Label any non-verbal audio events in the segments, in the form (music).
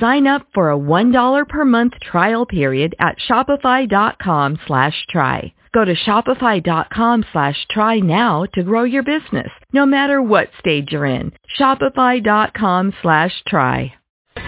Sign up for a $1 per month trial period at shopify.com slash try. Go to shopify.com slash try now to grow your business, no matter what stage you're in. Shopify.com slash try.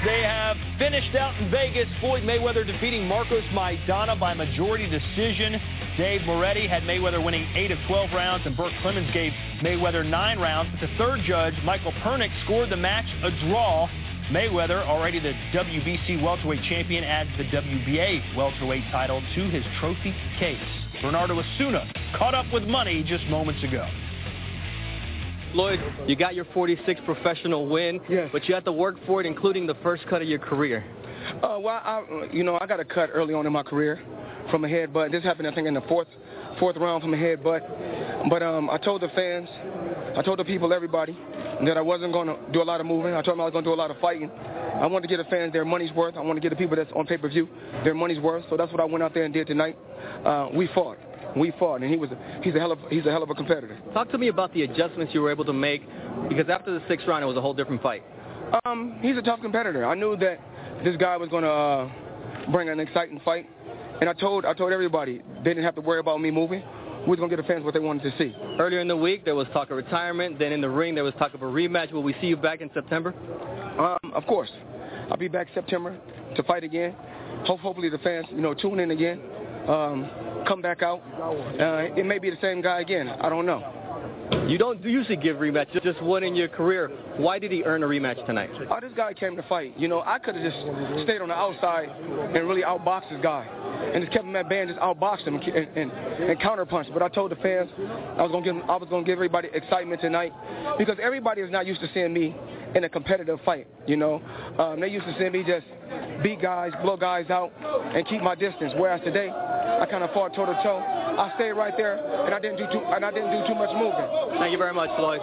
They have finished out in Vegas. Floyd Mayweather defeating Marcos Maidana by majority decision. Dave Moretti had Mayweather winning 8 of 12 rounds, and Burt Clements gave Mayweather 9 rounds. But the third judge, Michael Pernick, scored the match a draw. Mayweather, already the WBC welterweight champion, adds the WBA welterweight title to his trophy case. Bernardo Osuna caught up with money just moments ago. Floyd, you got your 46th professional win, yes. but you had to work for it, including the first cut of your career. Uh, well, I, you know, I got a cut early on in my career from a headbutt. This happened, I think, in the fourth fourth round from a headbutt. But um, I told the fans, I told the people, everybody, that I wasn't going to do a lot of moving. I told them I was going to do a lot of fighting. I wanted to get the fans their money's worth. I want to get the people that's on pay-per-view their money's worth. So that's what I went out there and did tonight. Uh, we fought. We fought, and he was a, he's a hell of he's a hell of a competitor. Talk to me about the adjustments you were able to make, because after the sixth round, it was a whole different fight. Um, he's a tough competitor. I knew that this guy was going to uh, bring an exciting fight, and I told I told everybody they didn't have to worry about me moving we was going to get the fans what they wanted to see. Earlier in the week, there was talk of retirement. Then in the ring, there was talk of a rematch. Will we see you back in September? Um, of course. I'll be back September to fight again. Hopefully the fans, you know, tune in again, um, come back out. Uh, it may be the same guy again. I don't know. You don't usually give rematches, just one in your career. Why did he earn a rematch tonight? Oh, this guy came to fight. You know, I could have just stayed on the outside and really outboxed this guy. And just kept him at bay and just outboxed him and, and, and counterpunched. But I told the fans I was gonna give I was gonna give everybody excitement tonight because everybody is not used to seeing me in a competitive fight. You know, um, they used to see me just beat guys, blow guys out, and keep my distance. Whereas today, I kind of fought toe to toe. I stayed right there, and I didn't do too, and I didn't do too much moving. Thank you very much, Floyd.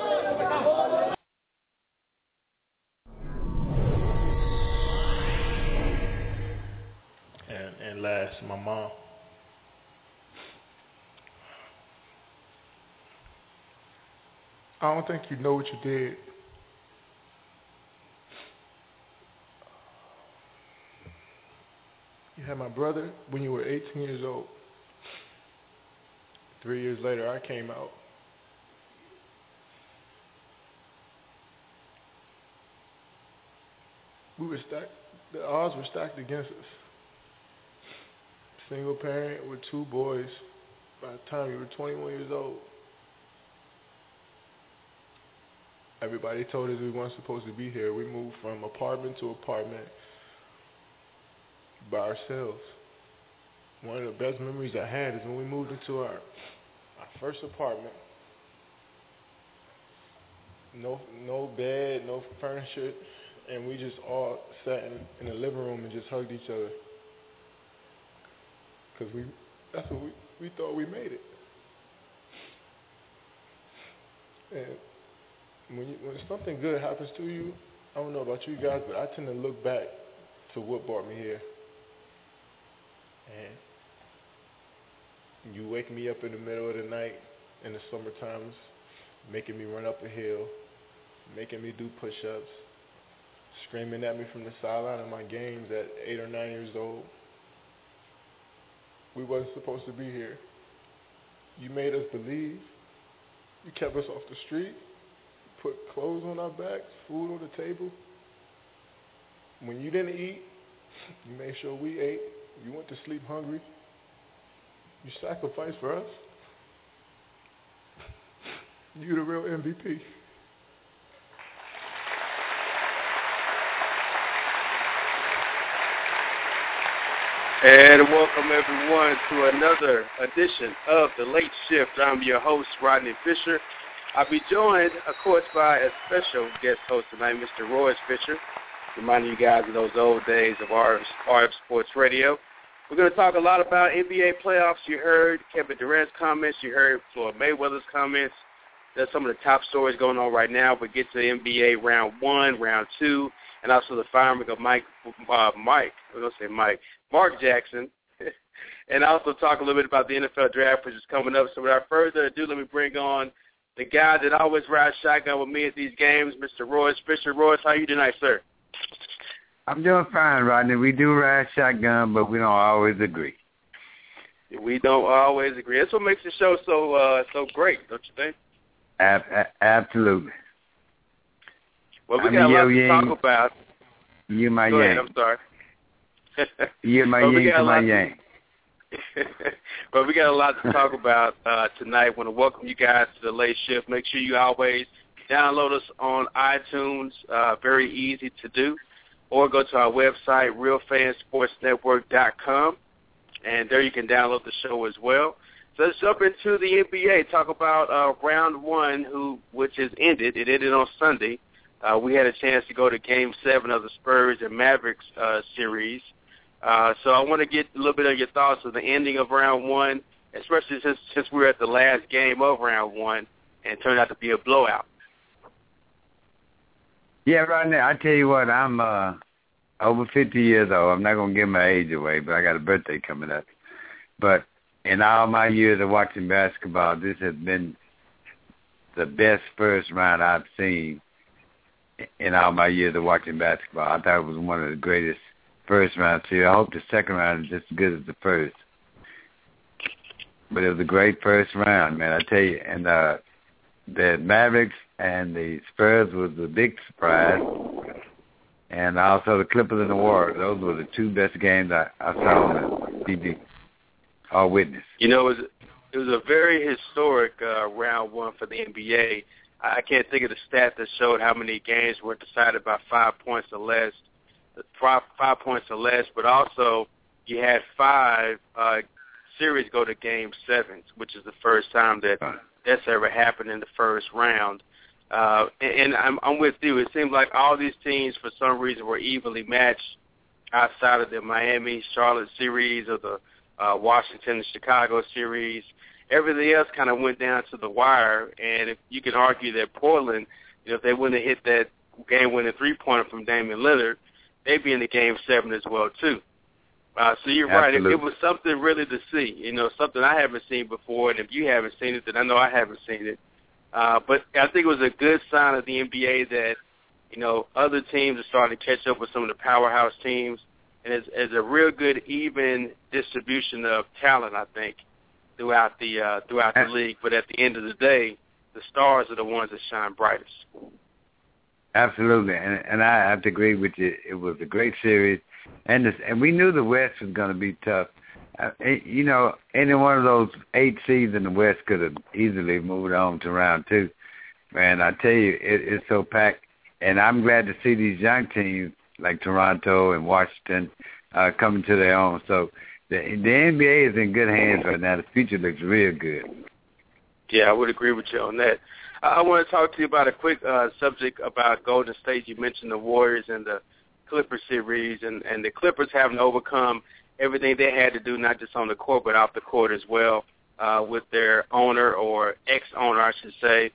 And, and last, my mom. I don't think you know what you did. You had my brother when you were 18 years old. Three years later, I came out. We were stacked. The odds were stacked against us. Single parent with two boys. By the time you were 21 years old, everybody told us we weren't supposed to be here. We moved from apartment to apartment by ourselves. One of the best memories I had is when we moved into our, our first apartment. No, no bed, no furniture, and we just all sat in, in the living room and just hugged each other. Cause we, that's what we, we thought we made it. And when you, when something good happens to you, I don't know about you guys, but I tend to look back to what brought me here. And you wake me up in the middle of the night in the summer times, making me run up a hill, making me do push-ups, screaming at me from the sideline of my games at eight or nine years old. We wasn't supposed to be here. You made us believe. You kept us off the street, put clothes on our backs, food on the table. When you didn't eat, you made sure we ate. You went to sleep hungry. You sacrificed for us. (laughs) You the real MVP. And welcome everyone to another edition of the Late Shift. I'm your host, Rodney Fisher. I'll be joined, of course, by a special guest host tonight, Mr. Royce Fisher, reminding you guys of those old days of RF, Sports Radio. We're going to talk a lot about NBA playoffs. You heard Kevin Durant's comments. You heard Floyd Mayweather's comments. There's some of the top stories going on right now. We get to NBA round one, round two, and also the firing of Mike, uh, Mike, I was going to say Mike, Mark Jackson, (laughs) and also talk a little bit about the NFL draft, which is coming up. So without further ado, let me bring on the guy that always rides shotgun with me at these games, Mr. Royce Fisher. Royce, how are you tonight, sir? I'm doing fine, Rodney. We do ride shotgun, but we don't always agree. We don't always agree. That's what makes the show so uh, so great, don't you think? Ab- absolutely. Well, we I got a lot yo, to yang. talk about. You my Go yang. ahead. I'm sorry. (laughs) You my (laughs) Well, we yang to my yang. (laughs) but we got a lot to talk about uh, tonight. want to welcome you guys to the late shift. Make sure you always download us on iTunes. Uh, very easy to do. Or go to our website, realfansportsnetwork.com, and there you can download the show as well. So let's jump into the NBA. Talk about uh, round one, who which has ended. It ended on Sunday. Uh, we had a chance to go to Game Seven of the Spurs and Mavericks uh, series. Uh, so I want to get a little bit of your thoughts of the ending of round one, especially since since we're at the last game of round one and it turned out to be a blowout. Yeah, Rodney, I tell you what, I'm uh over 50 years old. I'm not to give my age away, but I got a birthday coming up. But in all my years of watching basketball, this has been the best first round I've seen in all my years of watching basketball. I thought it was one of the greatest first rounds here. I hope the second round is just as good as the first. But it was a great first round, man. I tell you, and uh, the Mavericks and the Spurs was a big surprise, and also the Clippers and the Warriors. Those were the two best games I, I saw on the TV or witness. You know, it was it was a very historic uh, round one for the NBA. I can't think of the stat that showed how many games were decided by five points or less, five, five points or less, but also you had five uh, series go to game sevens, which is the first time that that's ever happened in the first round. Uh, and, and I'm, I'm with you. It seems like all these teams, for some reason, were evenly matched outside of the Miami Charlotte series or the uh, Washington and Chicago series. Everything else kind of went down to the wire, and if you can argue that Portland, you know, if they wouldn't have hit that game-winning three-pointer from Damian Lillard, they'd be in the game seven as well too. Uh, so you're right. It, it was something really to see. You know, something I haven't seen before, and if you haven't seen it, then I know I haven't seen it. Uh, but I think it was a good sign of the NBA that you know other teams are starting to catch up with some of the powerhouse teams, and it's, it's a real good even distribution of talent. I think throughout the uh, throughout the league. But at the end of the day, the stars are the ones that shine brightest. Absolutely, and and I have to agree with you. It was a great series, and this, and we knew the West was going to be tough. Uh, eh, you know, any one of those eight seeds in the West could have easily moved on to round two. Man, I tell you, it, it's so packed, and I'm glad to see these young teams like Toronto and Washington uh, coming to their own. So the the NBA is in good hands right now. The future looks real good. Yeah, I would agree with you on that. I, I want to talk to you about a quick uh, subject about Golden State. You mentioned the Warriors and the Clippers series, and and the Clippers having to overcome everything they had to do, not just on the court but off the court as well, uh, with their owner or ex-owner, I should say.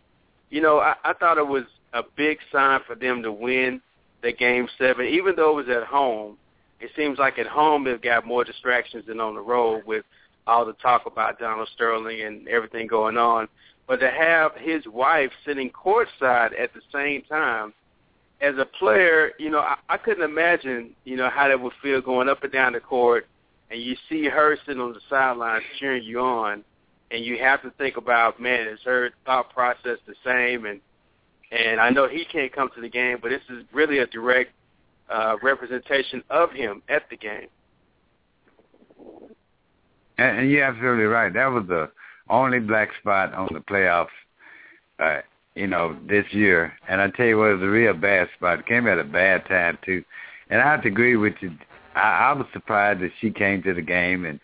You know, I, I thought it was a big sign for them to win the game seven, even though it was at home. It seems like at home they've got more distractions than on the road with all the talk about Donald Sterling and everything going on. But to have his wife sitting courtside at the same time, as a player, you know, I, I couldn't imagine, you know, how that would feel going up and down the court, and you see her sitting on the sidelines cheering you on, and you have to think about, man, is her thought process the same? And and I know he can't come to the game, but this is really a direct uh, representation of him at the game. And, and you're absolutely right. That was the only black spot on the playoffs, uh, you know, this year. And I tell you what, it was a real bad spot. It came at a bad time too. And I have to agree with you. I, I was surprised that she came to the game and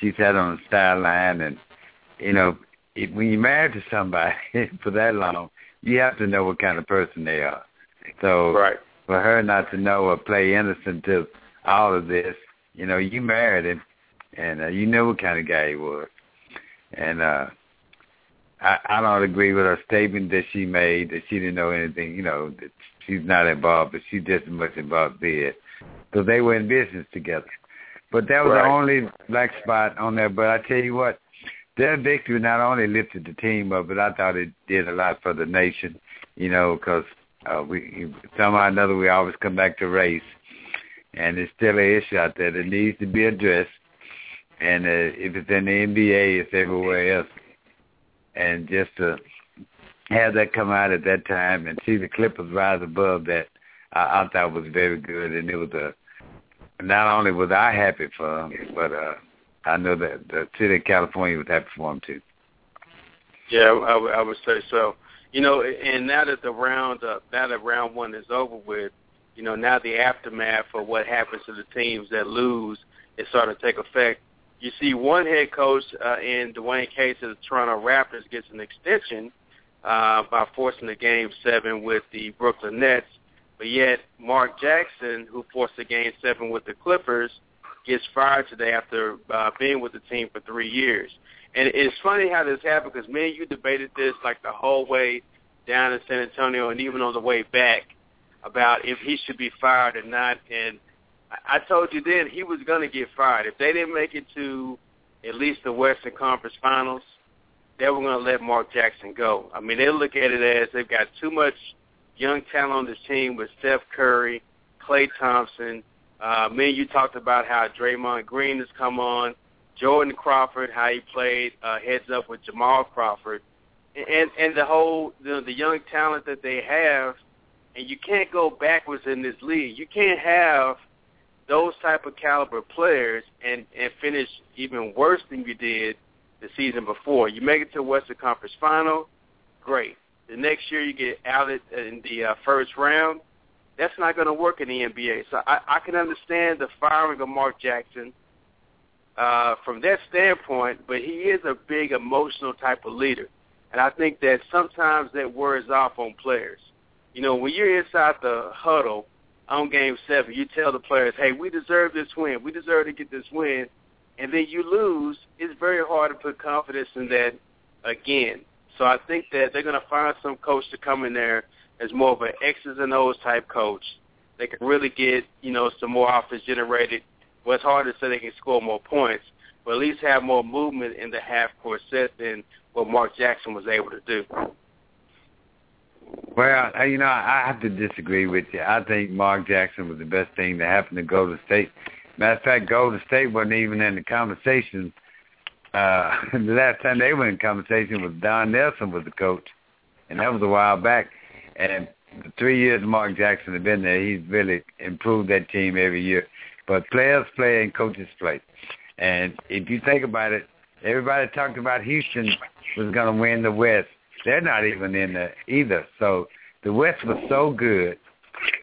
she sat on the sideline. And you know, if, when you're married to somebody (laughs) for that long, you have to know what kind of person they are. So right. For her not to know or play innocent to all of this, you know, you married him, and uh, you know what kind of guy he was. And uh, I, I don't agree with her statement that she made that she didn't know anything. You know, that she's not involved, but she's just as much involved as it. So they were in business together. But that was right. the only black spot on there. But I tell you what, their victory not only lifted the team up, but I thought it did a lot for the nation. You know, because uh, we somehow or another we always come back to race, and it's still an issue out there that needs to be addressed. And uh, if it's in the NBA, it's everywhere else. And just to have that come out at that time and see the Clippers rise above that, I, I thought was very good. And it was a not only was I happy for them, but uh, I know that the city of California was happy for them too. Yeah, I, I would say so. You know, and now that the round, uh, now that round one is over with, you know, now the aftermath of what happens to the teams that lose is starting to take effect. You see, one head coach uh, in Dwane Casey of the Toronto Raptors gets an extension uh, by forcing the game seven with the Brooklyn Nets, but yet Mark Jackson, who forced the game seven with the Clippers, gets fired today after uh, being with the team for three years. And it's funny how this happened because me and you debated this like the whole way down to San Antonio and even on the way back about if he should be fired or not. And I told you then he was going to get fired. If they didn't make it to at least the Western Conference Finals, they were going to let Mark Jackson go. I mean, they look at it as they've got too much young talent on this team with Steph Curry, Klay Thompson. Uh, me and you talked about how Draymond Green has come on, Jordan Crawford, how he played uh, heads up with Jamal Crawford, and and the whole the, the young talent that they have, and you can't go backwards in this league. You can't have those type of caliber players and and finish even worse than you did the season before. You make it to Western Conference Final, great. The next year you get out in the uh, first round. That's not going to work in the NBA. So I, I can understand the firing of Mark Jackson uh, from that standpoint, but he is a big emotional type of leader. And I think that sometimes that wears off on players. You know, when you're inside the huddle on game seven, you tell the players, hey, we deserve this win. We deserve to get this win. And then you lose. It's very hard to put confidence in that again. So I think that they're going to find some coach to come in there as more of an X's and O's type coach. They can really get, you know, some more offense generated. It's hard to say they can score more points, but at least have more movement in the half-court set than what Mark Jackson was able to do. Well, you know, I have to disagree with you. I think Mark Jackson was the best thing that happened to Golden State. Matter of fact, Golden State wasn't even in the conversation. Uh, (laughs) the last time they were in conversation was Don Nelson was the coach, and that was a while back. And the three years Mark Jackson had been there, he's really improved that team every year. But players play and coaches play. And if you think about it, everybody talked about Houston was going to win the West. They're not even in there either. So the West was so good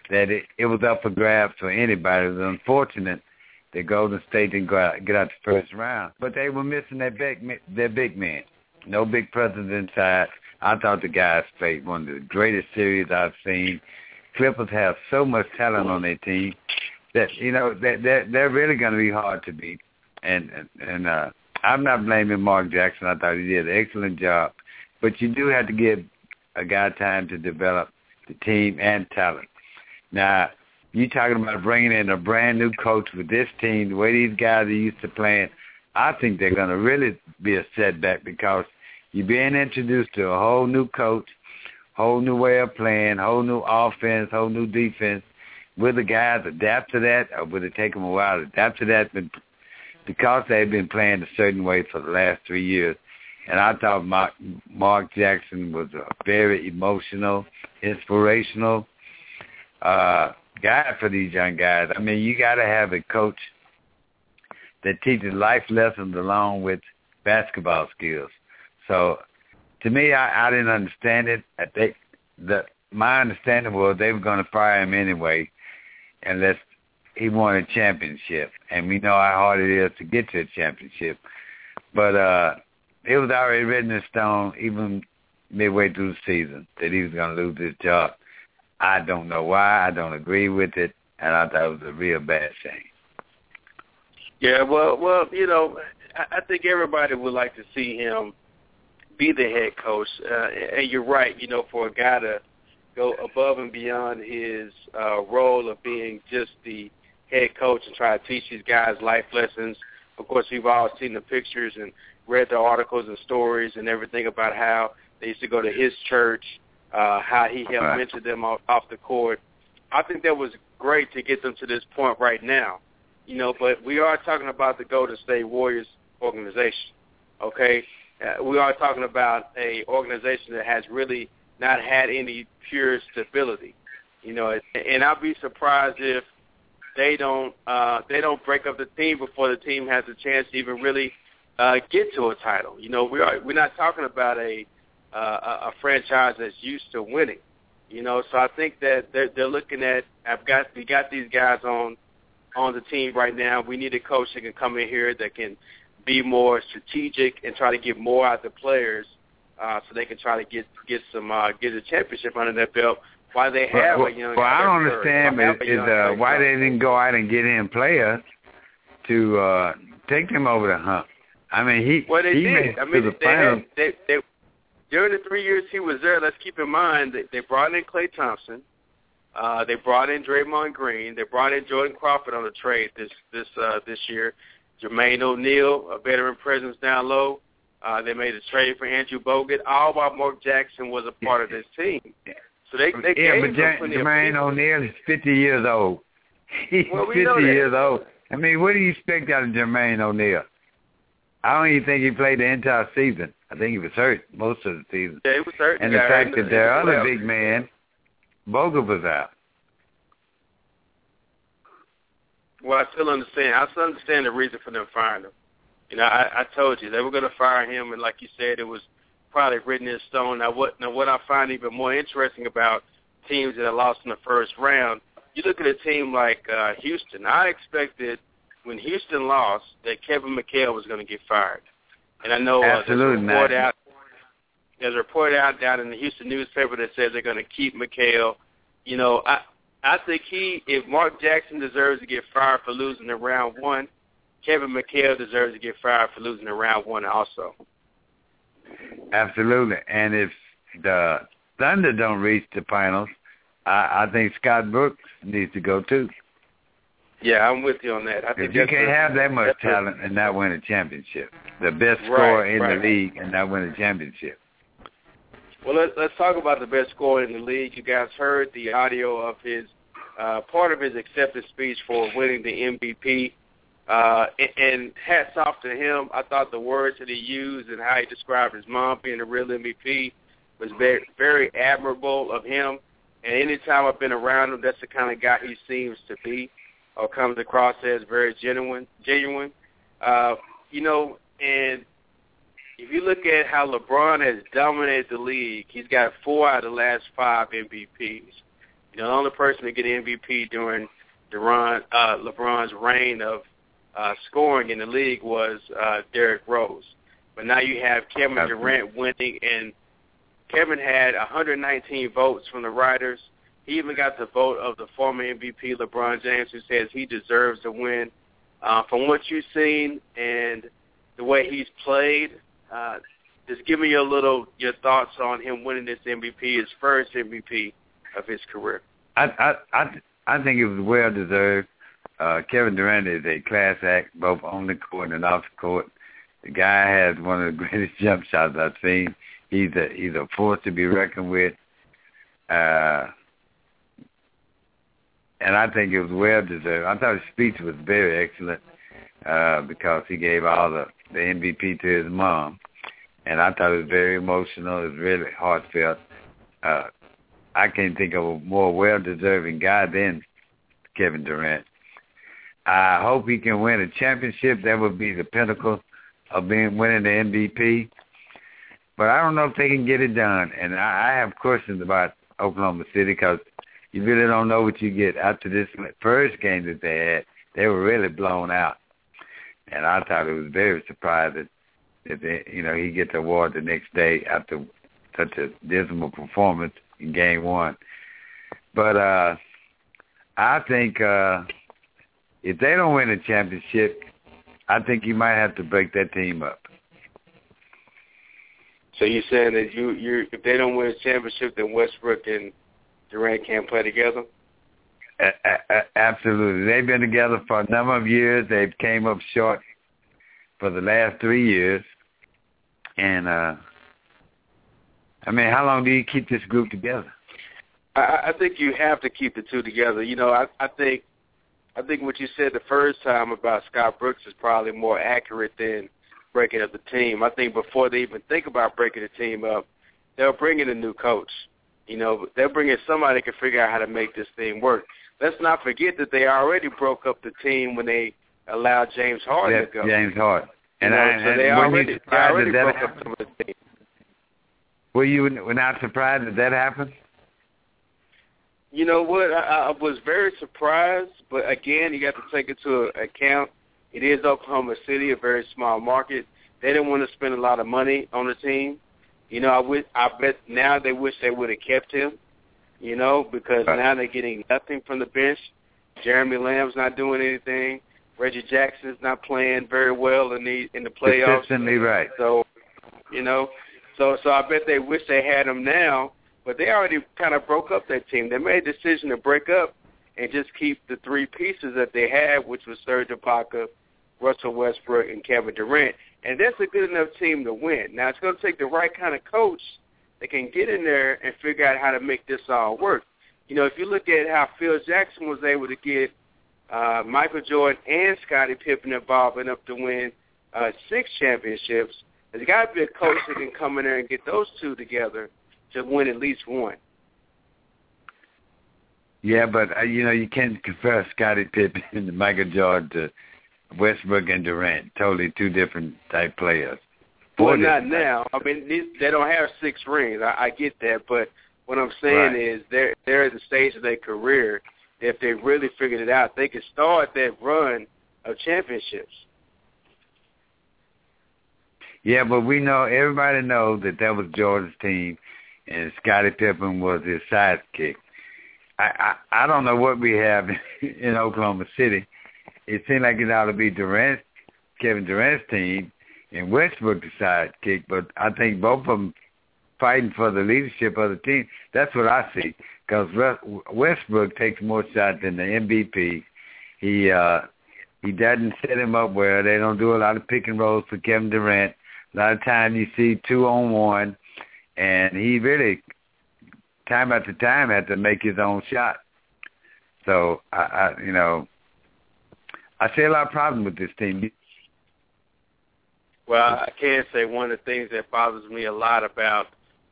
that it, it was up for grabs for anybody. It was unfortunate that Golden State didn't go out, get out the first round, but they were missing their big their big man. No big presence inside. I thought the guys played one of the greatest series I've seen. Clippers have so much talent on their team that you know that they're, they're really going to be hard to beat. And and, uh, I'm not blaming Mark Jackson. I thought he did an excellent job, but you do have to give a guy time to develop the team and talent. Now, you talking about bringing in a brand new coach with this team, the way these guys are used to playing. I think they're going to really be a setback because you're being introduced to a whole new coach, whole new way of playing, whole new offense, whole new defense. Will the guys adapt to that, or will it take them a while to adapt to that? But because they've been playing a certain way for the last three years, and I thought Mark, Mark Jackson was a very emotional, inspirational uh, guy for these young guys. I mean, you got to have a coach that teaches life lessons along with basketball skills. So, to me, I, I didn't understand it. I think the my understanding was they were going to fire him anyway, unless he won a championship, and we know how hard it is to get to a championship. But uh, it was already written in stone, even midway through the season, that he was going to lose his job. I don't know why. I don't agree with it, and I thought it was a real bad thing. Yeah, well, well, you know, I, I think everybody would like to see him be the head coach, uh, and you're right. You know, for a guy to go above and beyond his uh, role of being just the head coach and try to teach these guys life lessons. Of course, we've all seen the pictures and read the articles and stories and everything about how they used to go to his church, uh, how he helped Right. mentor them off, off the court. I think that was great to get them to this point right now. You know, but we are talking about the Golden State Warriors organization. Okay, uh, we are talking about a organization that has really not had any pure stability. You know, and- I'd be surprised if they don't uh, they don't break up the team before the team has a chance to even really uh, get to a title. You know, we are we're not talking about a uh, a franchise that's used to winning. You know, so I think that they're, they're looking at. I've got we got these guys on on the team right now. We need a coach that can come in here that can be more strategic and try to get more out of the players, uh, so they can try to get get some uh, get a championship under their belt. Why they have well, a young, well, I don't understand is, is uh, why they didn't go out and get in players to uh, take them over the hump. I mean, he Well, they he did. made I to mean, the they finals. had they, they during the three years he was there. Let's keep in mind that they brought in Klay Thompson. Uh, they brought in Draymond Green. They brought in Jordan Crawford on the trade this this uh, this year. Jermaine O'Neal, a veteran presence down low. Uh, they made a trade for Andrew Bogut. All while Mark Jackson was a part of this team. So they they yeah, gave but them J- plenty Jermaine. O'Neal is 50 years old. (laughs) He's Well, we 50 know that. years old. I mean, what do you expect out of Jermaine O'Neal? I don't even think he played the entire season. I think he was hurt most of the season. Yeah, he was hurt. And He the fact that their other playoffs. big man, Bogut, was out. Well, I still understand. I still understand the reason for them firing him. You know, I, I told you they were going to fire him, and like you said, it was probably written in stone. Now, what now what I find even more interesting about teams that are lost in the first round, you look at a team like uh, Houston. I expected when Houston lost that Kevin McHale was going to get fired, and I know uh, there's a report not. out. There's a report out down in the Houston newspaper that says they're going to keep McHale. You know, I I think he, if Mark Jackson deserves to get fired for losing in round one, Kevin McHale deserves to get fired for losing in round one also. Absolutely. And if the Thunder don't reach the finals, I, I think Scott Brooks needs to go too. Yeah, I'm with you on that. I think you can't have that much talent and not win a championship, the best Right, scorer in right. the league and not win a championship. Well, let's let's talk about the best scorer in the league. You guys heard the audio of his uh, part of his acceptance speech for winning the MVP. Uh, and, hats off to him. I thought the words that he used and how he described his mom being a real MVP was very very admirable of him. And anytime I've been around him, that's the kind of guy he seems to be, or comes across as very genuine. Genuine, uh, you know. And if you look at how LeBron has dominated the league, he's got four out of the last five MVPs. You know, the only person to get MVP during Duran, uh, LeBron's reign of uh, scoring in the league was uh, Derrick Rose. But now you have Kevin. Durant winning, and Kevin had 119 votes from the writers. He even got the vote of the former MVP LeBron James, who says he deserves to win. Uh, from what you've seen and the way he's played, uh, just give me your little your thoughts on him winning this MVP, his first MVP of his career. I I I, I think it was well deserved. Uh, Kevin Durant is a class act, both on the court and off the court. The guy has one of the (laughs) greatest jump shots I've seen. He's a he's a force to be reckoned with. Uh, and I think it was well deserved. I thought his speech was very excellent uh, because he gave all the, the MVP to his mom, and I thought it was very emotional. It was really heartfelt. Uh, I can't think of a more well-deserving guy than Kevin Durant. I hope he can win a championship. That would be the pinnacle of being winning the MVP. But I don't know if they can get it done. And I, I have questions about Oklahoma City because you really don't know what you get. After this first game that they had, they were really blown out, and I thought it was very surprising that they, you know he gets the award the next day after such a dismal performance in game one. But uh I think uh if they don't win a championship, I think you might have to break that team up. So you're saying that you you if they don't win a championship, then Westbrook and Durant can't play together? A- a- absolutely, they've been together for a number of years. They've came up short for the last three years, and uh I mean, how long do you keep this group together? I, I think you have to keep the two together. You know, I, I think I think what you said the first time about Scott Brooks is probably more accurate than breaking up the team. I think before they even think about breaking the team up, they'll bring in a new coach. You know, they'll bring in somebody that can figure out how to make this thing work. Let's not forget that they already broke up the team when they allowed James Harden yeah, to go. James Harden. And, you know, I, so and they already, they already that broke up some of the team. Were you not surprised that that happened? You know what? I, I was very surprised, but again, you got to take into account it is Oklahoma City, a very small market. They didn't want to spend a lot of money on the team. You know, I wish, I bet now they wish they would have kept him. You know, because Right. now they're getting nothing from the bench. Jeremy Lamb's not doing anything. Reggie Jackson's not playing very well in the in the playoffs. Consistently right. So, you know, so so I bet they wish they had him now, but they already kind of broke up that team. They made a decision to break up and just keep the three pieces that they had, which was Serge Ibaka, Russell Westbrook, and Kevin Durant. And that's a good enough team to win. Now it's going to take the right kind of coach that can get in there and figure out how to make this all work. You know, if you look at how Phil Jackson was able to get uh, Michael Jordan and Scottie Pippen involved enough to win uh, six championships, there's got to be a coach that can come in there and get those two together to win at least one. Yeah, but uh, you know you can't compare Scottie Pippen (laughs) and Michael Jordan to Westbrook and Durant. Totally two different type players. Well, not now. I mean, these, they don't have six rings. I, I get that, but what I'm saying Right. is they're they're at the stage of their career. If they really figured it out, they could start that run of championships. Yeah, but we know everybody knows that that was Jordan's team, and Scottie Pippen was his sidekick. I, I I don't know what we have (laughs) in Oklahoma City. It seemed like it ought to be Durant, Kevin Durant's team, and Westbrook the sidekick. But I think both of them fighting for the leadership of the team. That's what I see. Because Westbrook takes more shots than the MVP. He uh he doesn't set him up well. They don't do a lot of pick and rolls for Kevin Durant. A lot of time you see two on one, and he really time after time had to make his own shot. So I, I you know, I see a lot of problems with this team. Well, I can say one of the things that bothers me a lot about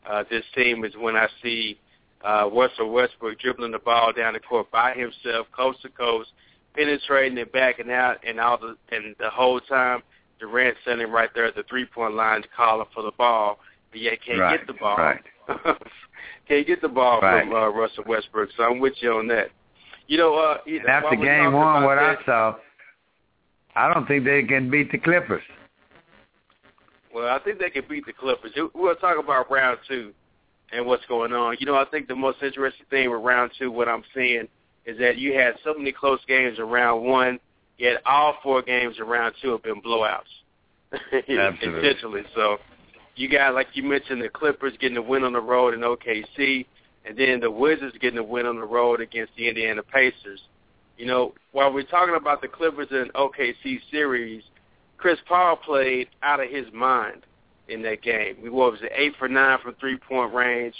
uh, this team is when I see uh, Russell Westbrook dribbling the ball down the court by himself, coast to coast, penetrating and backing out, and all the and the whole time Durant standing right there at the three point line calling for the ball, but yet can't right, get the ball. Right. (laughs) can't get the ball Right. from uh, Russell Westbrook. So I'm with you on that. You know, uh, And after game one, what that, I saw, I don't think they can beat the Clippers. Well, I think they can beat the Clippers. We'll talk about round two and what's going on. You know, I think the most interesting thing with round two, what I'm seeing, is that you had so many close games in round one, yet all four games in round two have been blowouts. (laughs) Absolutely. Essentially. So you got, like you mentioned, the Clippers getting a win on the road in OKC, and then the Wizards getting a win on the road against the Indiana Pacers. You know, while we're talking about the Clippers and OKC series, Chris Paul played out of his mind in that game. We was eight for nine from three point range.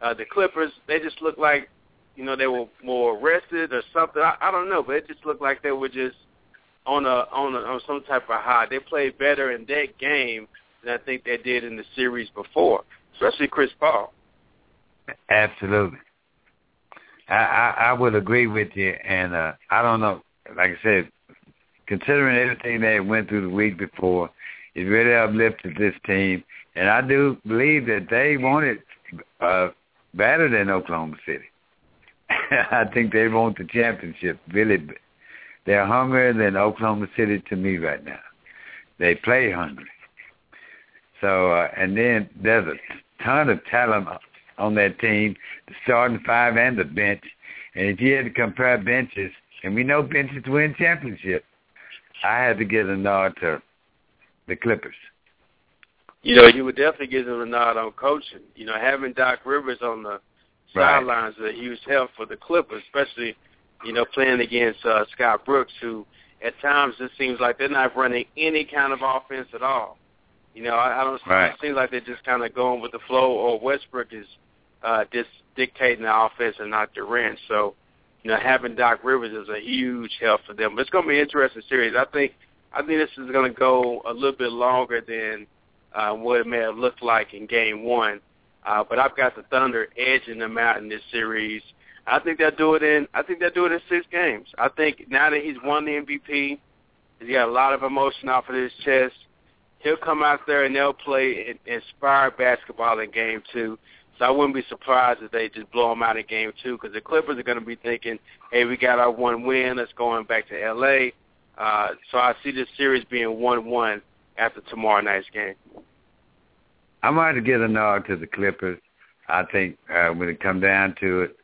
Uh, the Clippers, they just looked like, you know, they were more rested or something. I, I don't know, but it just looked like they were just on a on a, on some type of high. They played better in that game than I think they did in the series before, especially Chris Paul. Absolutely. I, I I would agree with you, and uh, I don't know. Like I said, considering everything they went through the week before, it really uplifted this team, and I do believe that they want it uh, better than Oklahoma City. (laughs) I think they want the championship. Really, they're hungrier than Oklahoma City to me right now. They play hungry. So, uh, and then there's a ton of talent on that team, the starting five and the bench. And if you had to compare benches, and we know benches win championships, I had to give a nod to the Clippers. You know, you would definitely give them a nod on coaching. You know, having Doc Rivers on the Right. sidelines is a huge help for the Clippers, especially, you know, playing against uh, Scott Brooks, who at times it seems like they're not running any kind of offense at all. You know, I, I don't. Right. It seems like they're just kind of going with the flow, or Westbrook is uh, just dictating the offense and not Durant. So, you know, having Doc Rivers is a huge help for them. But it's going to be an interesting series. I think. I think this is going to go a little bit longer than uh, what it may have looked like in Game One. Uh, but I've got the Thunder edging them out in this series. I think they'll do it in. I think they'll do it in six games. I think now that he's won the MVP, he's got a lot of emotion off of his chest. He'll come out there and they'll play inspired basketball in Game Two. So I wouldn't be surprised if they just blow them out in Game Two because the Clippers are going to be thinking, "Hey, we got our one win. Let's go back to L.A." Uh, so I see this series being one-one after tomorrow night's game. Going to give a nod to the Clippers. I think uh, when it comes down to it,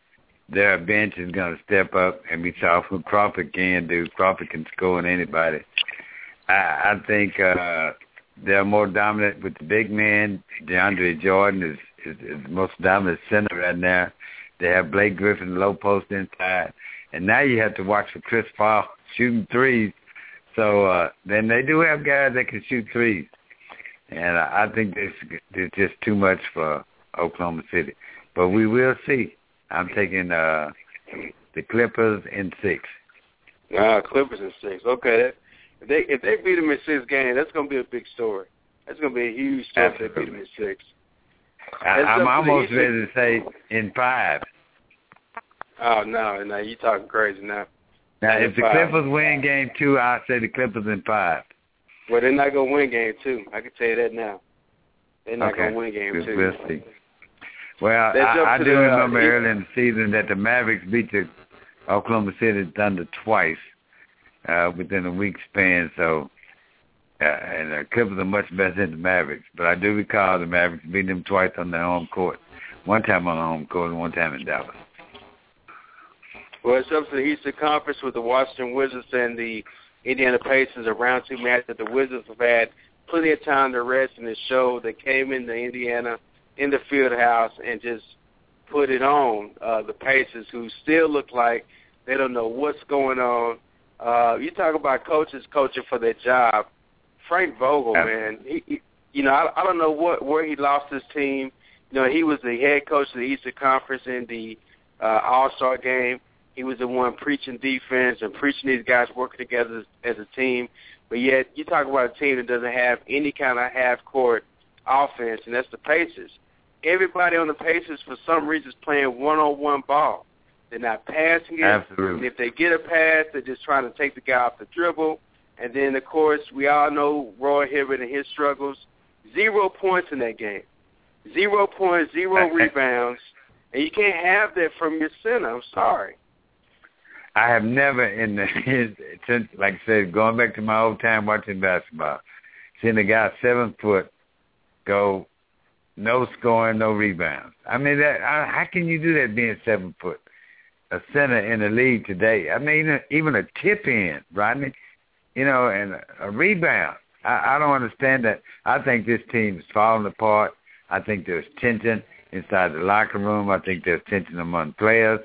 their bench is going to step up, and saw what Crawford can do. Crawford can score on anybody. I, I think uh, they're more dominant with the big men. DeAndre Jordan is, is, is the most dominant center right now. They have Blake Griffin low post inside, and now you have to watch for Chris Paul shooting threes. So uh, then they do have guys that can shoot threes and I I think this is just too much for Oklahoma City. But we will see. I'm taking uh, the Clippers in six. Ah, Clippers in six. Okay, that, if they if they beat them in six games, that's going to be a big story. That's going to be a huge story if they beat them in six. I, That's I'm almost ready to say in five. Oh no, no, you talking crazy now. Now, In if the five. Clippers win game two, I'll say the Clippers in five. Well, they're not going to win game two. I can tell you that now. They're not okay. going to win game we'll, two. We'll see. Well, I, I do the, uh, remember East- early in the season that the Mavericks beat the Oklahoma City Thunder twice uh, within a week span. So, uh, and the Clippers are much better than the Mavericks. But I do recall the Mavericks beating them twice on their home court. One time on the home court and one time in Dallas. Well, it's up to the Eastern Conference with the Washington Wizards and the Indiana Pacers, a round two match that the Wizards have had plenty of time to rest and to show. They came into Indiana in the field house and just put it on uh, the Pacers, who still look like they don't know what's going on. Uh, you talk about coaches coaching for their job. Frank Vogel, man, he, he, you know, I, I don't know what where he lost his team. You know, he was the head coach of the Eastern Conference in the uh, All Star game. He was the one preaching defense and preaching these guys working together as, as a team. But yet, you talk about a team that doesn't have any kind of half court offense, and that's the Pacers. Everybody on the Pacers, for some reason, is playing one on one ball. They're not passing it. And if they get a pass, they're just trying to take the guy off the dribble. And then, of course, we all know Roy Hibbert and his struggles. Zero points in that game. Zero points, zero (laughs) rebounds. And you can't have that from your center. I'm sorry. I have never in the (laughs) since like I said, going back to my old time watching basketball, seen a guy seven foot go no scoring, no rebounds. I mean that I, how can you do that being seven foot? A center in the league today. I mean even a tip in, Rodney, you know, and a, rebound. I, I don't understand that. I think this team is falling apart. I think there's tension inside the locker room. I think there's tension among players.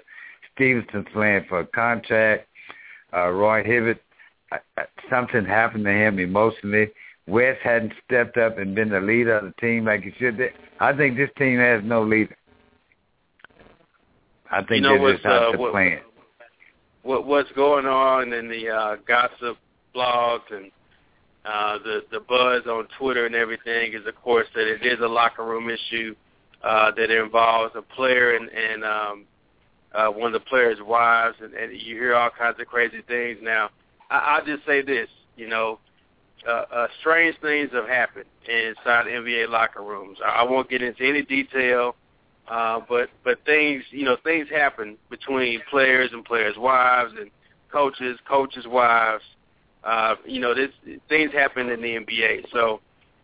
Stephenson's playing for a contract. Uh, Roy Hibbert, uh, something happened to him emotionally. West hadn't stepped up and been the leader of the team like he should. Be. I think this team has no leader. I think You know what's, uh, what- playing. what what's going on in the uh, gossip blogs and uh, the the buzz on Twitter and everything is, of course, that it is a locker room issue uh, that involves a player and, and um, uh, one of the players' wives, and, and you hear all kinds of crazy things. Now, I, I'll just say this, you know, uh, uh, strange things have happened inside NBA locker rooms. I, I won't get into any detail Uh, but but things you know things happen between players and players' wives and coaches, coaches' wives. Uh, you know, this things happen in the NBA. So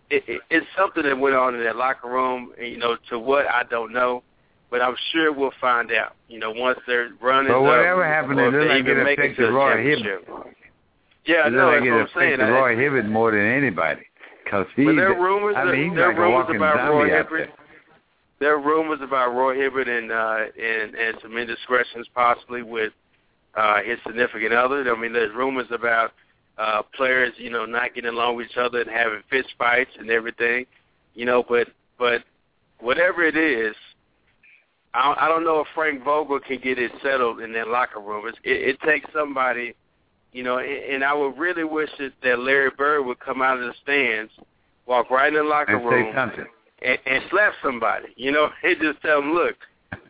it, it, it's something that went on in that locker room. And, you know, to what I don't know, but I'm sure we'll find out. You know, once they're running. But whatever up, happened, it doesn't make it to Roy. Hibbert. Yeah, It no, doesn't that's what I'm saying. Roy Hibbert more than anybody. Cause he, But there are rumors. I that, mean, he's there like are a rumors walking about zombie Roy out Hibbert. there. There are rumors about Roy Hibbert and uh, and and some indiscretions possibly with uh, his significant other. I mean, there's rumors about uh, players, you know, not getting along with each other and having fist fights and everything. You know, but but whatever it is, I, I don't know if Frank Vogel can get it settled in that locker room. It's, it, it takes somebody, you know, and, and I would really wish that, that Larry Bird would come out of the stands, walk right in the locker and room, say something. And, and slap somebody. You know, (laughs) and just tell them, look,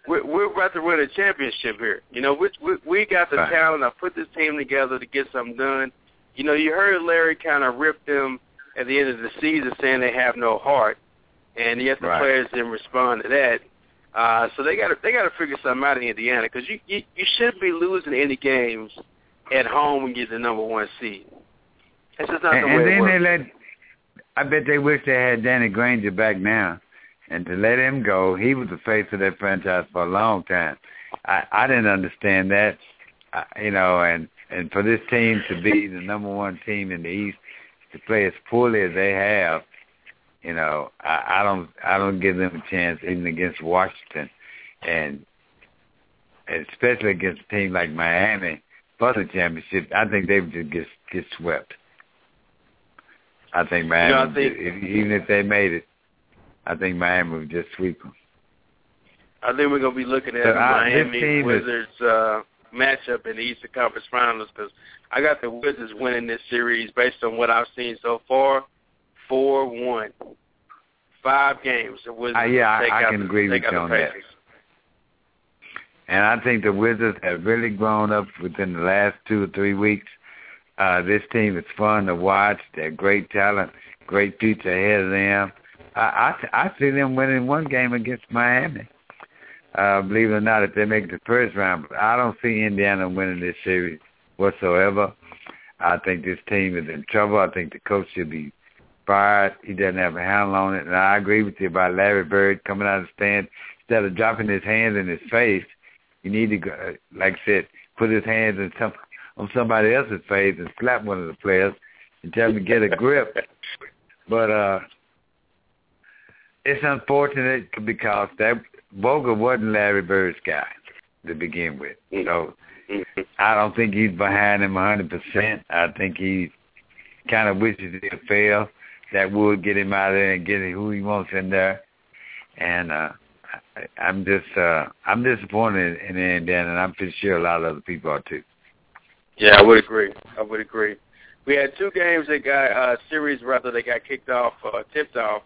we're, we're about to win a championship here. You know, we we, we got the Right. talent. I put this team together to get something done. You know, you heard Larry kind of rip them at the end of the season, saying they have no heart, and yet the Right. players didn't respond to that. Uh, so they got to they got to figure something out in Indiana because you, you you shouldn't be losing any games at home when you're the number one seed. That's just not And, the and way it then works. they let. I bet they wish they had Danny Granger back now, and to let him go. He was the face of that franchise for a long time. I I didn't understand that, I, you know, and and for this team to be the number one team in the East to play as poorly as they have, you know, I, I don't I don't give them a chance even against Washington, and especially against a team like Miami for the championship. I think they would just get get swept. I think Miami, know, I think- if, even if they made it, I think Miami would just sweep them. I think we're going to be looking at So, the Miami team is- Wizards uh, matchup in the Eastern Conference Finals because I got the Wizards winning this series based on what I've seen so far, four one, five games. The Wizards Uh, yeah, I- I can the, agree with you on that. And I think the Wizards have really grown up within the last two or three weeks. Uh, this team is fun to watch. They're great talent, great future ahead of them. I, I, I see them winning one game against Miami. Uh, believe it or not, if they make the first round, but I don't see Indiana winning this series whatsoever. I think this team is in trouble. I think the coach should be fired. He doesn't have a handle on it. And I agree with you about Larry Bird coming out of the stand. Instead of dropping his hands in his face, you need to, uh, like I said, put his hands in some, on somebody else's face and slap one of the players and tell him to get a grip. But uh it's unfortunate because that Vogel wasn't Larry Bird's guy to begin with. So I don't think he's behind him 100%. I think he kind of wishes he'd fail. That would get him out of there and get who he wants in there. And uh I, I'm just uh I'm disappointed in Indiana, and I'm pretty sure a lot of other people are too. Yeah, I would agree. I would agree. We had two games that got uh series rather they got kicked off, uh tipped off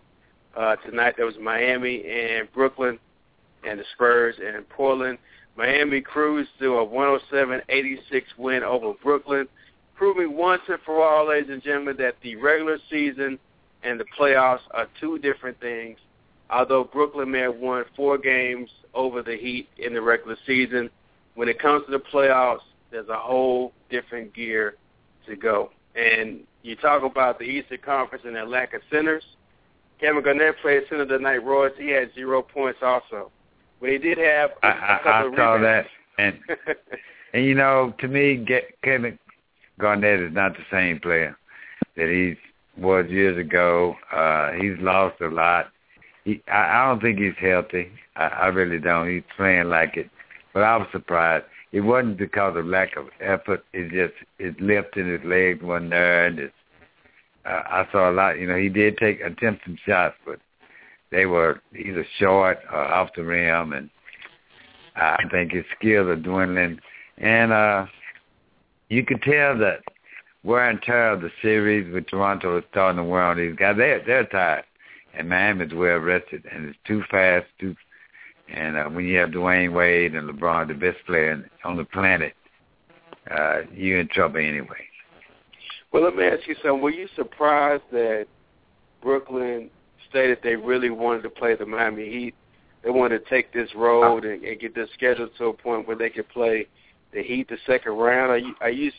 uh tonight. There was Miami and Brooklyn and the Spurs and Portland. Miami cruised to a 107-86 win over Brooklyn, proving once and for all, ladies and gentlemen, that the regular season and the playoffs are two different things. Although Brooklyn may have won four games over the Heat in the regular season, when it comes to the playoffs, there's a whole different gear to go. And you talk about the Eastern Conference and their lack of centers. Kevin Garnett played center tonight. Royce, he had zero points also. But he did have a I, I, I of saw that, and (laughs) and you know, to me, get, Kevin Garnett is not the same player that he was years ago. Uh, he's lost a lot. He, I, I don't think he's healthy. I, I really don't. He's playing like it, but I was surprised. It wasn't because of lack of effort. It just his lift and his legs wasn't there, and his, uh, I saw a lot. You know, he did take attempt some shots, but they were either short or off the rim, and I think his skills are dwindling. And uh you could tell that wear and tear of the series with Toronto is starting to wear on these guys. They're they're tired, and Miami's well rested, and it's too fast. Too, and uh, when you have Dwyane Wade and LeBron, the best player on the planet, uh, you're in trouble anyway. Well, let me ask you something. Were you surprised that Brooklyn stated they really wanted to play the Miami Heat? they want to take this road and, and get their schedule to a point where they can play the Heat the second round. Are you are you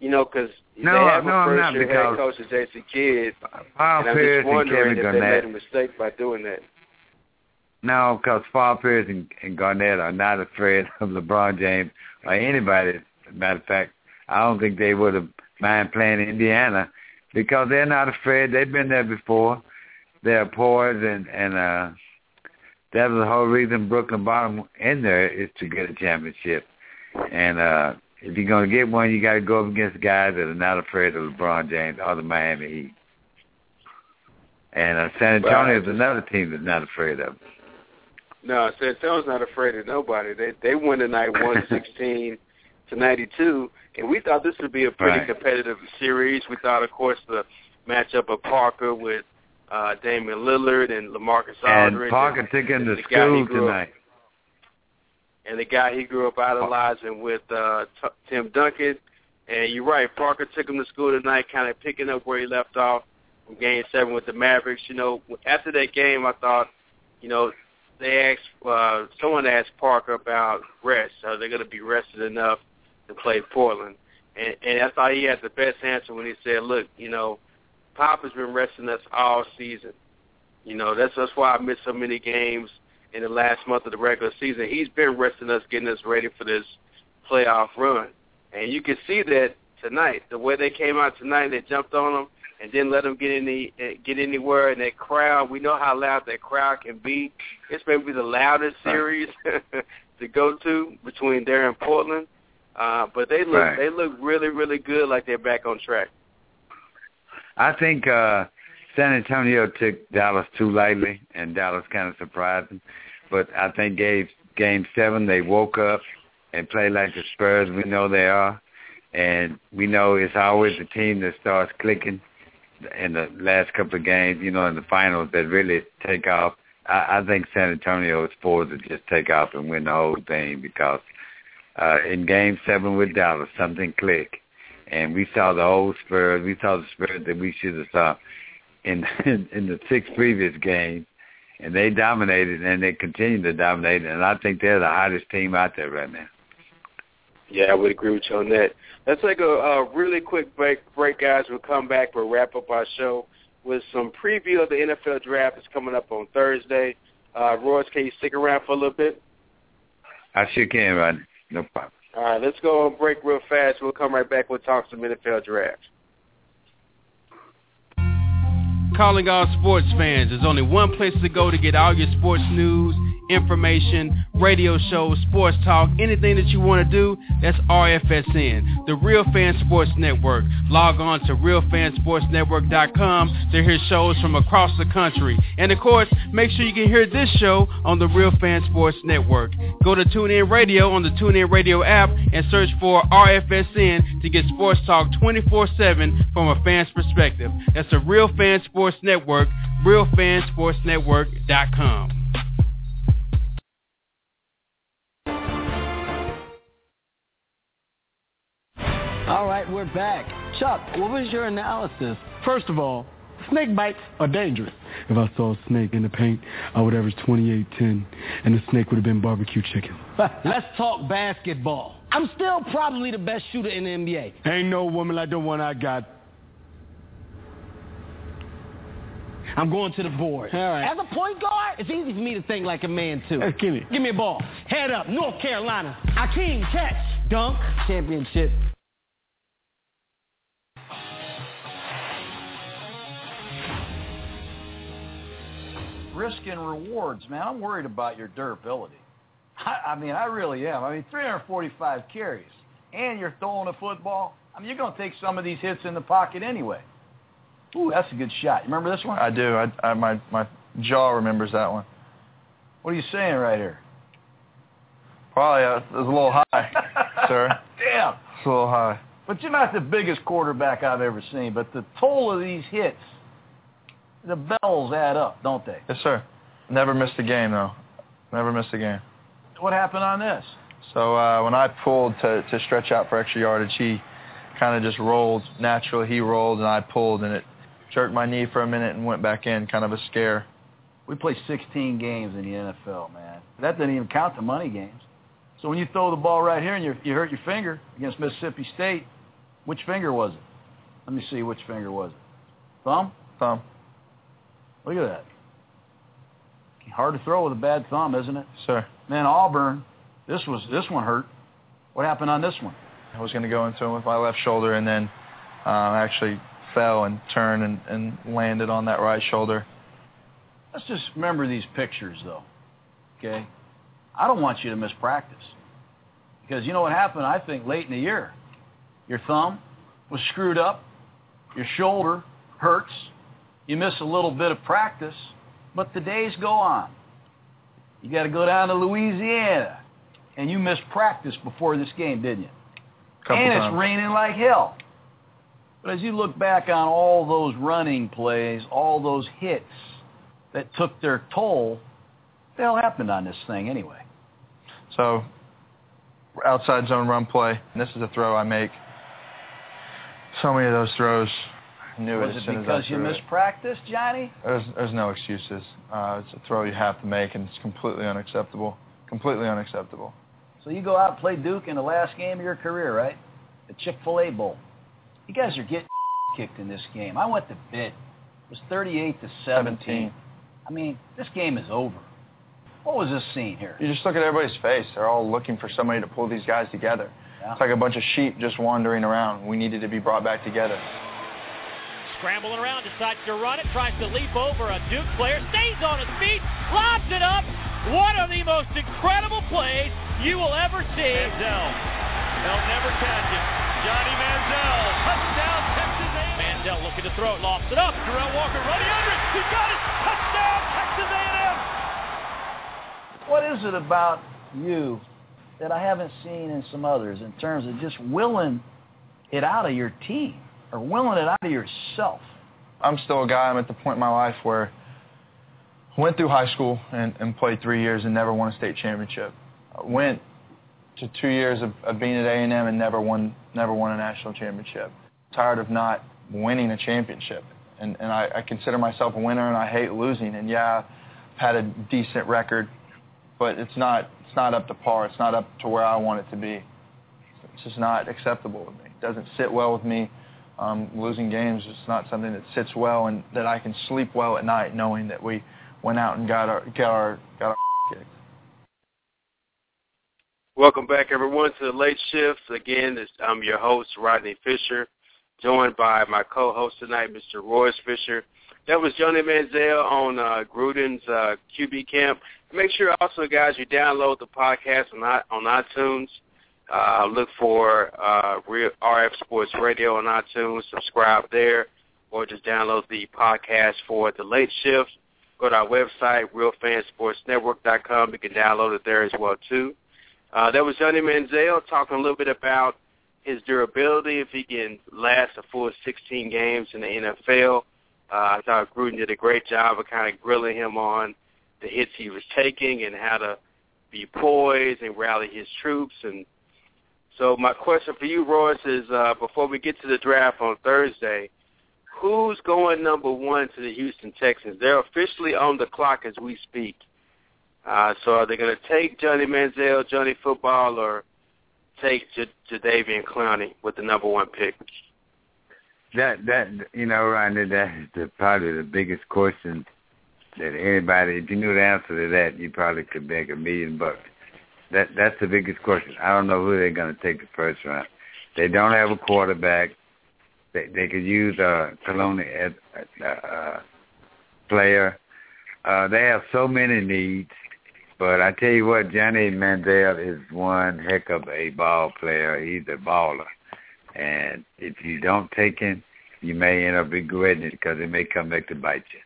you know because No, they have no, a I'm first not year head coach Jason Kidd, and I'm just wondering if they made a mistake by doing that. No, because Paul Pierce and, and Garnett are not afraid of LeBron James or anybody. As a matter of fact, I don't think they would have mind playing Indiana because they're not afraid. They've been there before. They're poised, and and uh, that was the whole reason Brooklyn Bottom in there is to get a championship. And uh, if you're going to get one, you got to go up against guys that are not afraid of LeBron James or the Miami Heat. And uh, San Antonio is another team that's not afraid of. Them. No, San Antonio's not afraid of nobody. They they won tonight, one (laughs) sixteen to ninety two, and we thought this would be a pretty Right. competitive series. We thought, of course, the matchup of Parker with uh, Damian Lillard and LaMarcus Aldridge. And Parker took him to the guy he school up- tonight. and the guy he grew up idolizing with uh, T- Tim Duncan. And you're right, Parker took him to school tonight, kind of picking up where he left off from Game Seven with the Mavericks. You know, after that game, I thought, you know, they asked uh, someone asked Parker about rest. Are they going to be rested enough to play Portland? And, and I thought he had the best answer when he said, "Look, you know, Pop has been resting us all season. You know, that's that's why I missed so many games in the last month of the regular season. He's been resting us, getting us ready for this playoff run. And you can see that tonight. The way they came out tonight, they jumped on them and didn't let them get any eh, get anywhere. And that crowd, we know how loud that crowd can be. It's maybe the loudest series (laughs) to go to between there and Portland. Uh, but they look Right. they look really really good, like they're back on track. I think uh San Antonio took Dallas too lightly, and Dallas kind of surprised them. But I think game game seven they woke up and played like the Spurs we know they are, and we know it's always the team that starts clicking in the last couple of games. You know, in the finals that really take off. I, I think San Antonio is forced to just take off and win the whole thing because uh in game seven with Dallas something clicked and we saw the old Spurs. We saw the Spurs that we should have saw in (laughs) in, in the six previous games, and they dominated and they continue to dominate. And I think they're the hottest team out there right now. Yeah, I would agree with you on that. Let's take a, a really quick break, break, guys. We'll come back. We'll wrap up our show with some preview of the NFL draft that's coming up on Thursday. Uh, Royce, can you stick around for a little bit? I sure can, Rodney. No problem. All right, let's go on break real fast. We'll come right back. We'll talk some NFL draft. Calling all sports fans. There's only one place to go to get all your sports news, information, radio shows, sports talk, anything that you want to do, that's RFSN, the Real Fan Sports Network. Log on to realfansportsnetwork.com to hear shows from across the country. And of course, make sure you can hear this show on the Real Fan Sports Network. Go to TuneIn Radio on the TuneIn Radio app and search for RFSN to get sports talk 24-7 from a fan's perspective. That's the Real Fan Sports Network, realfansportsnetwork.com. right, we're back. Chuck, what was your analysis? First of all, snake bites are dangerous. If I saw a snake in the paint, I would average 28-10, and the snake would have been barbecue chicken. Let's talk basketball. I'm still probably the best shooter in the NBA. Ain't no woman like the one I got. I'm going to the board. All right. As a point guard, it's easy for me to think like a man, too. Let's give me. Give me a ball. Head up, North Carolina. Akeem, catch. Dunk, championship. Risk and rewards, man. I'm worried about your durability. I, I mean, I really am. I mean, 345 carries, and you're throwing a football. I mean, you're going to take some of these hits in the pocket anyway. Ooh, that's a good shot. You remember this one? I do. I, I my my jaw remembers that one. What are you saying right here? Probably uh, it was a little high, (laughs) sir. Damn. It's a little high. But you're not the biggest quarterback I've ever seen. But the toll of these hits, the bells add up, don't they? Yes, sir. Never missed a game though. Never missed a game. What happened on this? So uh, when I pulled to to stretch out for extra yardage, he kind of just rolled naturally. He rolled and I pulled, and it jerked my knee for a minute and went back in, kind of a scare. We play 16 games in the NFL, man. That doesn't even count the money games. So when you throw the ball right here and you you hurt your finger against Mississippi State, which finger was it? Let me see which finger was it. Thumb? Thumb. Look at that. Hard to throw with a bad thumb, isn't it? Sir. Man, Auburn, this was this one hurt. What happened on this one? I was going to go into him with my left shoulder and then uh, actually fell and turned and, and landed on that right shoulder. Let's just remember these pictures, though. Okay? I don't want you to miss practice. Because you know what happened, I think, late in the year? Your thumb was screwed up. Your shoulder hurts. You miss a little bit of practice. But the days go on. You got to go down to Louisiana. And you missed practice before this game, didn't you? Couple and times. it's raining like hell. But as you look back on all those running plays, all those hits that took their toll, what the hell happened on this thing anyway? So outside zone run play, and this is a throw I make. So many of those throws, knew Was it as it soon as because I you threw missed it. practice, Johnny? There's, there's no excuses. Uh, it's a throw you have to make, and it's completely unacceptable. Completely unacceptable. So you go out and play Duke in the last game of your career, right? The Chick-fil-A Bowl. You guys are getting (laughs) kicked in this game. I went to bed. It was 38 to 17. I mean, this game is over. What was this scene here? You just look at everybody's face. They're all looking for somebody to pull these guys together. Yeah. It's like a bunch of sheep just wandering around. We needed to be brought back together. Scrambling around, decides to run it, tries to leap over a Duke player, stays on his feet, lobs it up. One of the most incredible plays you will ever see. Manziel. They'll never catch him. Johnny Manziel. Touchdown, Texas A&M. Manziel looking to throw it, lofts it up. Terrell Walker running under it. He got it. Touchdown, Texas A&M. What is it about you that I haven't seen in some others in terms of just willing it out of your team or willing it out of yourself? I'm still a guy. I'm at the point in my life where I went through high school and, and played three years and never won a state championship. I went to two years of, of being at A&M and never won never won a national championship. Tired of not winning a championship, and and I, I consider myself a winner and I hate losing. And yeah, I've had a decent record, but it's not it's not up to par. It's not up to where I want it to be. It's just not acceptable with me. It doesn't sit well with me. Um, losing games is not something that sits well and that I can sleep well at night knowing that we went out and got our got our got our (laughs) kicked. Welcome back, everyone, to the Late Shifts. Again, it's, I'm your host, Rodney Fisher, joined by my co-host tonight, Mr. Royce Fisher. That was Johnny Manziel on uh, Gruden's uh, QB camp. Make sure also, guys, you download the podcast on, on iTunes. Uh, look for uh, RF Sports Radio on iTunes. Subscribe there, or just download the podcast for the Late Shift. Go to our website, RealFanSportsNetwork.com. You can download it there as well too. Uh, that was Johnny Manziel talking a little bit about his durability, if he can last a full 16 games in the NFL. Uh, I thought Gruden did a great job of kind of grilling him on the hits he was taking and how to be poised and rally his troops. And so my question for you, Royce, is uh, before we get to the draft on Thursday, who's going number one to the Houston Texans? They're officially on the clock as we speak. Uh, so are they going to take Johnny Manziel, Johnny Football, or take J- Jadeveon Clowney with the number one pick? That that you know, Rodney, that is the, probably the biggest question that anybody. If you knew the answer to that, you probably could make a million bucks. That that's the biggest question. I don't know who they're going to take the first round. They don't have a quarterback. They they could use a Colony uh, player. Uh, they have so many needs. But I tell you what, Johnny Manziel is one heck of a ball player. He's a baller. And if you don't take him, you may end up regretting it because it may come back to bite you.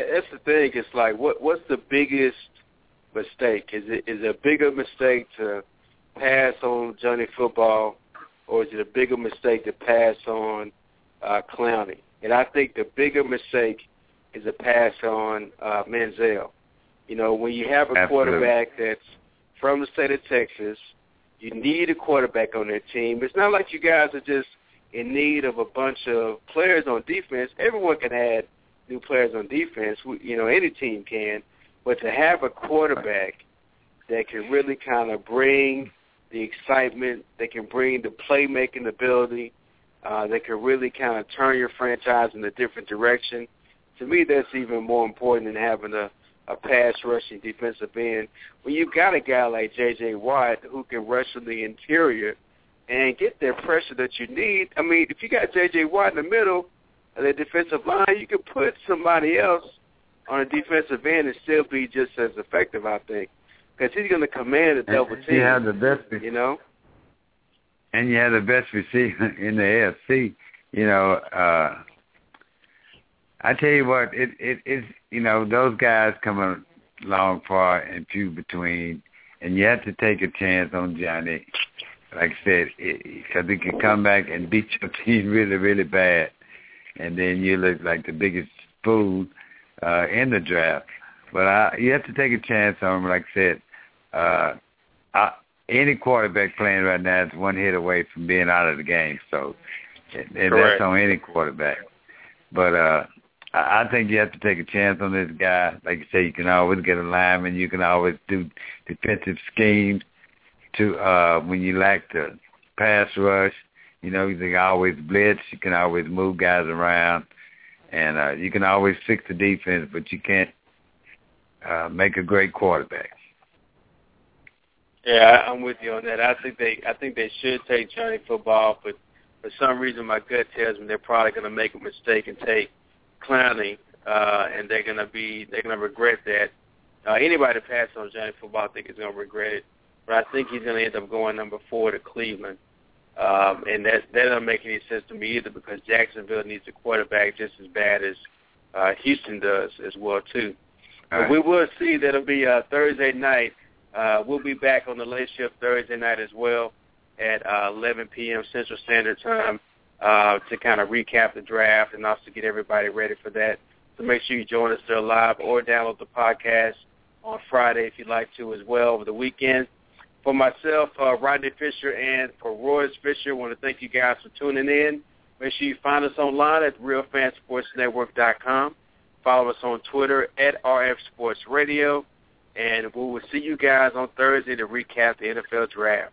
That's the thing. It's like, what what's the biggest mistake? Is it is it a bigger mistake to pass on Johnny Football, or is it a bigger mistake to pass on uh, Clowney? And I think the bigger mistake is a pass on uh, Manziel. You know, when you have a Absolutely. quarterback that's from the state of Texas, you need a quarterback on their team. It's not like you guys are just in need of a bunch of players on defense. Everyone can add new players on defense. You know, any team can, but to have a quarterback that can really kind of bring the excitement, that can bring the playmaking ability, uh, that can really kind of turn your franchise in a different direction. To me, that's even more important than having a a pass rushing defensive end. When you've got a guy like J.J. Watt who can rush from the interior and get that pressure that you need, I mean, if you got J.J. Watt in the middle of the defensive line, you can put somebody else on a defensive end and still be just as effective, I think, because he's going to command a double team. You have the best, you know, and you have the best receiver (laughs) in the AFC. You know, uh, I tell you what, it it is you know those guys come along far and few between, and you have to take a chance on Johnny. Like I said, because he can come back and beat your (laughs) team really really bad, and then you look like the biggest fool uh, in the draft. But I, you have to take a chance on him. Like I said, uh, I, any quarterback playing right now is one hit away from being out of the game. So, and, and that's on any quarterback. But uh I think you have to take a chance on this guy. Like you say, you can always get a lineman. You can always do defensive schemes to uh when you lack the pass rush. You know, you can always blitz. You can always move guys around, and uh you can always fix the defense, but you can't uh make a great quarterback. Yeah, I'm with you on that. I think they, I think they should take Johnny football, but for some reason my gut tells me they're probably going to make a mistake and take Clowney, uh, and they're gonna be they're gonna regret that. Uh, anybody that passes on Johnny Football, I think is gonna regret it. But I think he's gonna end up going number four to Cleveland, um, and that that doesn't make any sense to me either because Jacksonville needs a quarterback just as bad as uh, Houston does as well too. But we will see that'll be uh, Thursday night. Uh, we'll be back on the late shift Thursday night as well at uh, 11 p.m. Central Standard Time uh, to kind of recap the draft and also get everybody ready for that. So make sure you join us there live or download the podcast on Friday if you'd like to as well over the weekend. For myself, uh, Rodney Fisher, and for Royce Fisher, I want to thank you guys for tuning in. Make sure you find us online at realfansportsnetwork.com. Follow us on Twitter at RF Sports Radio. And we will see you guys on Thursday to recap the NFL draft.